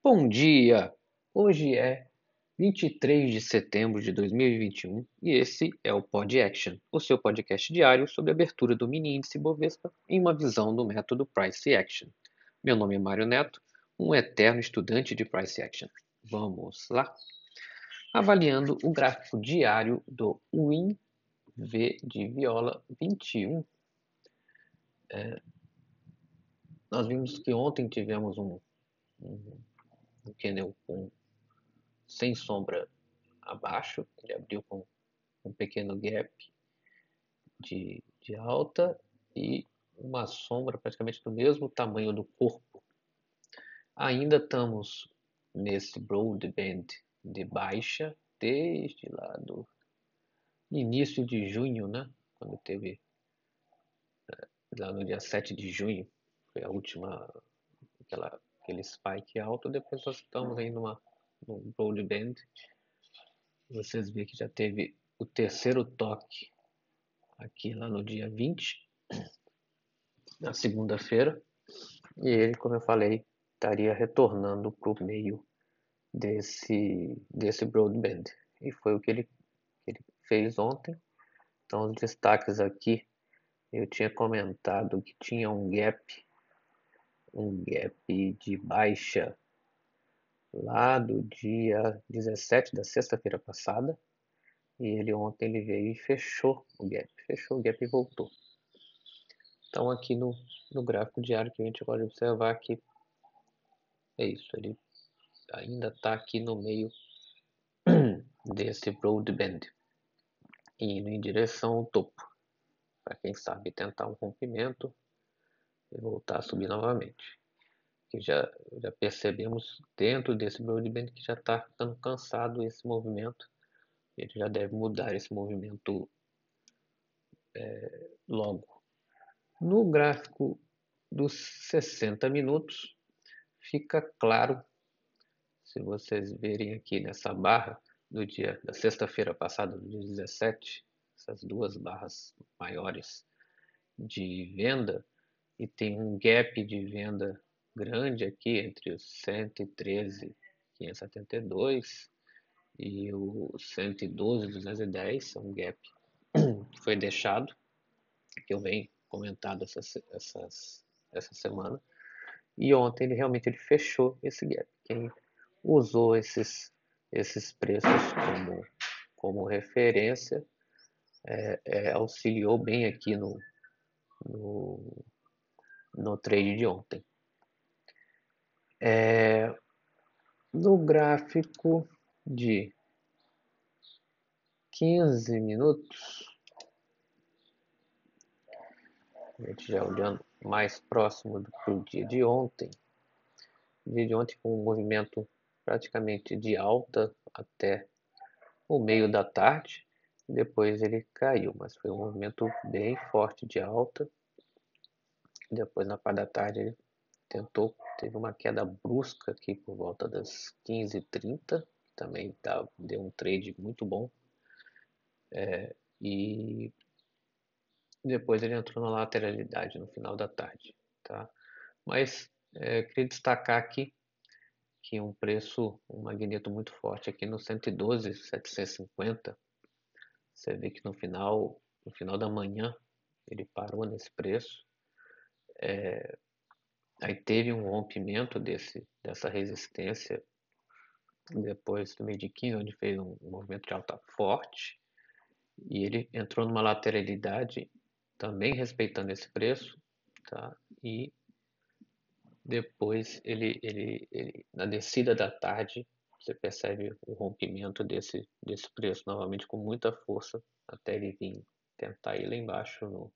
Bom dia! Hoje é 23 de setembro de 2021 e esse é o Pod Action, o seu podcast diário sobre a abertura do mini índice Bovespa em uma visão do método Price Action. Meu nome é Mário Neto, um eterno estudante de Price Action. Vamos lá? Avaliando o gráfico diário do WIN V de Viola 21. É, nós vimos que ontem tivemos um, um, candle com sem sombra abaixo, ele abriu com um pequeno gap de, de alta e uma sombra praticamente do mesmo tamanho do corpo. Ainda estamos nesse broadband de baixa desde lá do início de junho, né? Quando teve eh, lá no dia 7 de junho, foi a última aquela aquele spike alto, depois nós estamos aí numa no broadband. Vocês veem que já teve o terceiro toque aqui lá no dia 20, na segunda-feira, e ele, como eu falei, estaria retornando para o meio desse, desse broadband. E foi o que ele, ele fez ontem. Então, os destaques aqui, eu tinha comentado que tinha um gap, um gap de baixa lá do dia 17 da sexta-feira passada. E ele ontem ele veio e fechou o gap, fechou o gap e voltou. Então aqui no, no gráfico diário que a gente pode observar que é isso, ele ainda está aqui no meio desse broadband, indo em direção ao topo, para quem sabe tentar um rompimento e voltar a subir novamente que já, já percebemos dentro desse broadband que já está ficando cansado esse movimento. Ele já deve mudar esse movimento é, logo. No gráfico dos 60 minutos, fica claro, se vocês verem aqui nessa barra do dia da sexta-feira passada, do dia 17, essas duas barras maiores de venda, e tem um gap de venda grande aqui entre os 113,572 e o 112,210, é um gap que foi deixado, que eu venho comentado essas, essas, essa semana. E ontem ele realmente ele fechou esse gap. Quem usou esses, esses preços como, como referência é, é, auxiliou bem aqui no, no, no trade de ontem. É, no gráfico de 15 minutos, a gente já olhando mais próximo do, do dia de ontem, dia de ontem com um movimento praticamente de alta até o meio da tarde, depois ele caiu, mas foi um movimento bem forte de alta. Depois na parte da tarde ele tentou, teve uma queda brusca aqui por volta das 15h30, também tá, deu um trade muito bom. É, e depois ele entrou na lateralidade no final da tarde. Tá? Mas é, queria destacar aqui que um preço, um magneto muito forte aqui no 112,750. Você vê que no final, no final da manhã ele parou nesse preço. É, Aí teve um rompimento desse, dessa resistência depois do meio de 15, onde fez um, movimento de alta forte. E ele entrou numa lateralidade também respeitando esse preço. Tá? E depois ele, ele, ele na descida da tarde você percebe o rompimento desse, desse preço novamente com muita força até ele vir tentar ir lá embaixo no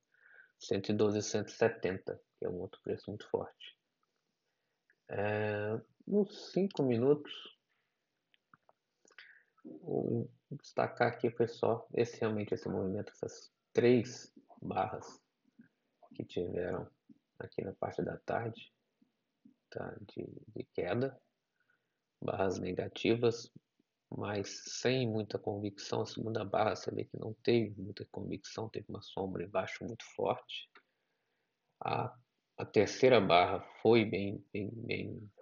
112, 170 que é um outro preço muito forte. É, nos 5 minutos, vou destacar aqui só esse realmente esse movimento, essas três barras que tiveram aqui na parte da tarde tá, de, de queda, barras negativas, mas sem muita convicção. A segunda barra você vê que não teve muita convicção, teve uma sombra embaixo muito forte. A, a terceira barra foi bem, bem, bem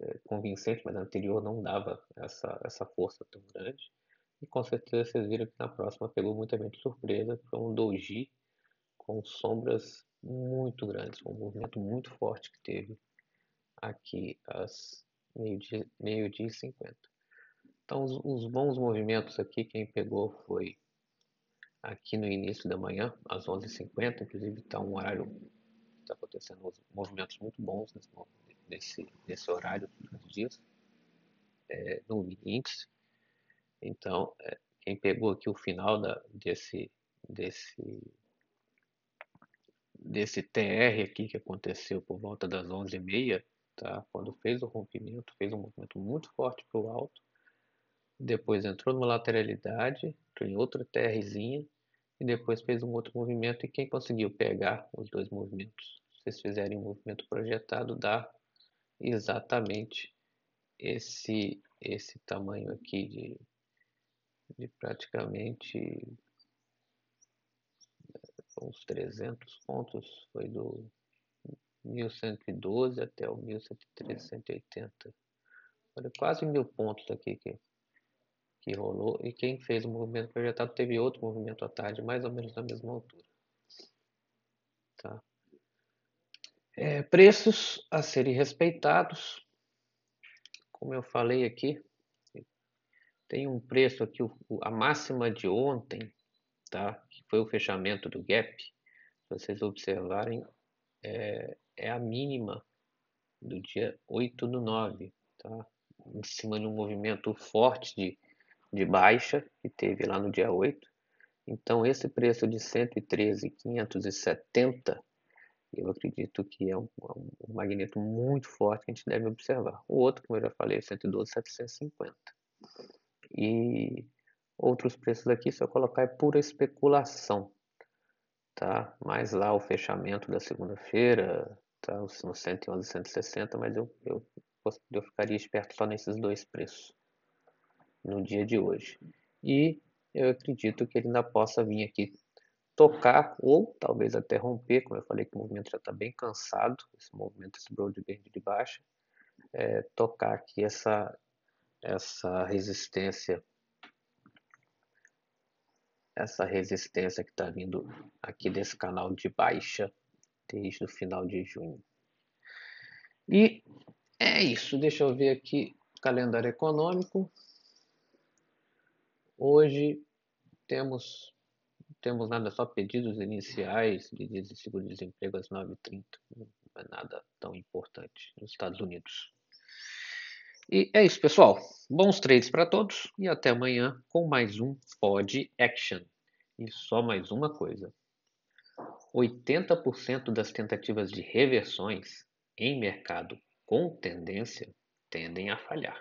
é, convincente, mas a anterior não dava essa, essa força tão grande. E com certeza vocês viram que na próxima pegou muita gente surpresa, foi um doji com sombras muito grandes, um movimento muito forte que teve aqui às meio-dia meio e 50. Então, os, os, bons movimentos aqui, quem pegou foi aqui no início da manhã, às 11h50, inclusive está um horário, está acontecendo movimentos muito bons nesse, nesse, nesse horário dos dias, é, no índice. Então, é, quem pegou aqui o final da, desse, desse desse TR aqui que aconteceu por volta das 11h30, tá? quando fez o rompimento, fez um movimento muito forte para o alto, depois entrou numa lateralidade, em outra TRzinha, e depois fez um outro movimento, e quem conseguiu pegar os dois movimentos, se vocês fizerem um movimento projetado, dá exatamente esse, esse tamanho aqui de, de praticamente uns 300 pontos, foi do 1112 até o 1180. Olha, quase mil pontos aqui que, que rolou. E quem fez o movimento projetado teve outro movimento à tarde, mais ou menos na mesma altura. Tá? É, preços a serem respeitados. Como eu falei aqui, tem um preço aqui, a máxima de ontem tá? que foi o fechamento do gap, se vocês observarem, é, é a mínima do dia 8 do 9, tá? em cima de um movimento forte de, de baixa que teve lá no dia 8. Então, esse preço de 113,570, eu acredito que é um, um, magneto muito forte que a gente deve observar. O outro, como eu já falei, é 112,750. E Outros preços aqui, se eu colocar, é pura especulação, tá? Mais lá o fechamento da segunda-feira, tá? No 111 e 160, mas eu, eu, eu ficaria esperto só nesses dois preços no dia de hoje. E eu acredito que ele ainda possa vir aqui tocar ou talvez até romper, como eu falei que o movimento já está bem cansado, esse movimento, esse Broadband de baixa, é, tocar aqui essa, essa resistência essa resistência que está vindo aqui desse canal de baixa desde o final de junho. E é isso. Deixa eu ver aqui calendário econômico. Hoje temos temos nada só pedidos iniciais de seguro-desemprego às 9h30. Não é nada tão importante nos Estados Unidos. E é isso, pessoal. Bons trades para todos e até amanhã com mais um Pod Action. E só mais uma coisa: 80% das tentativas de reversões em mercado com tendência tendem a falhar.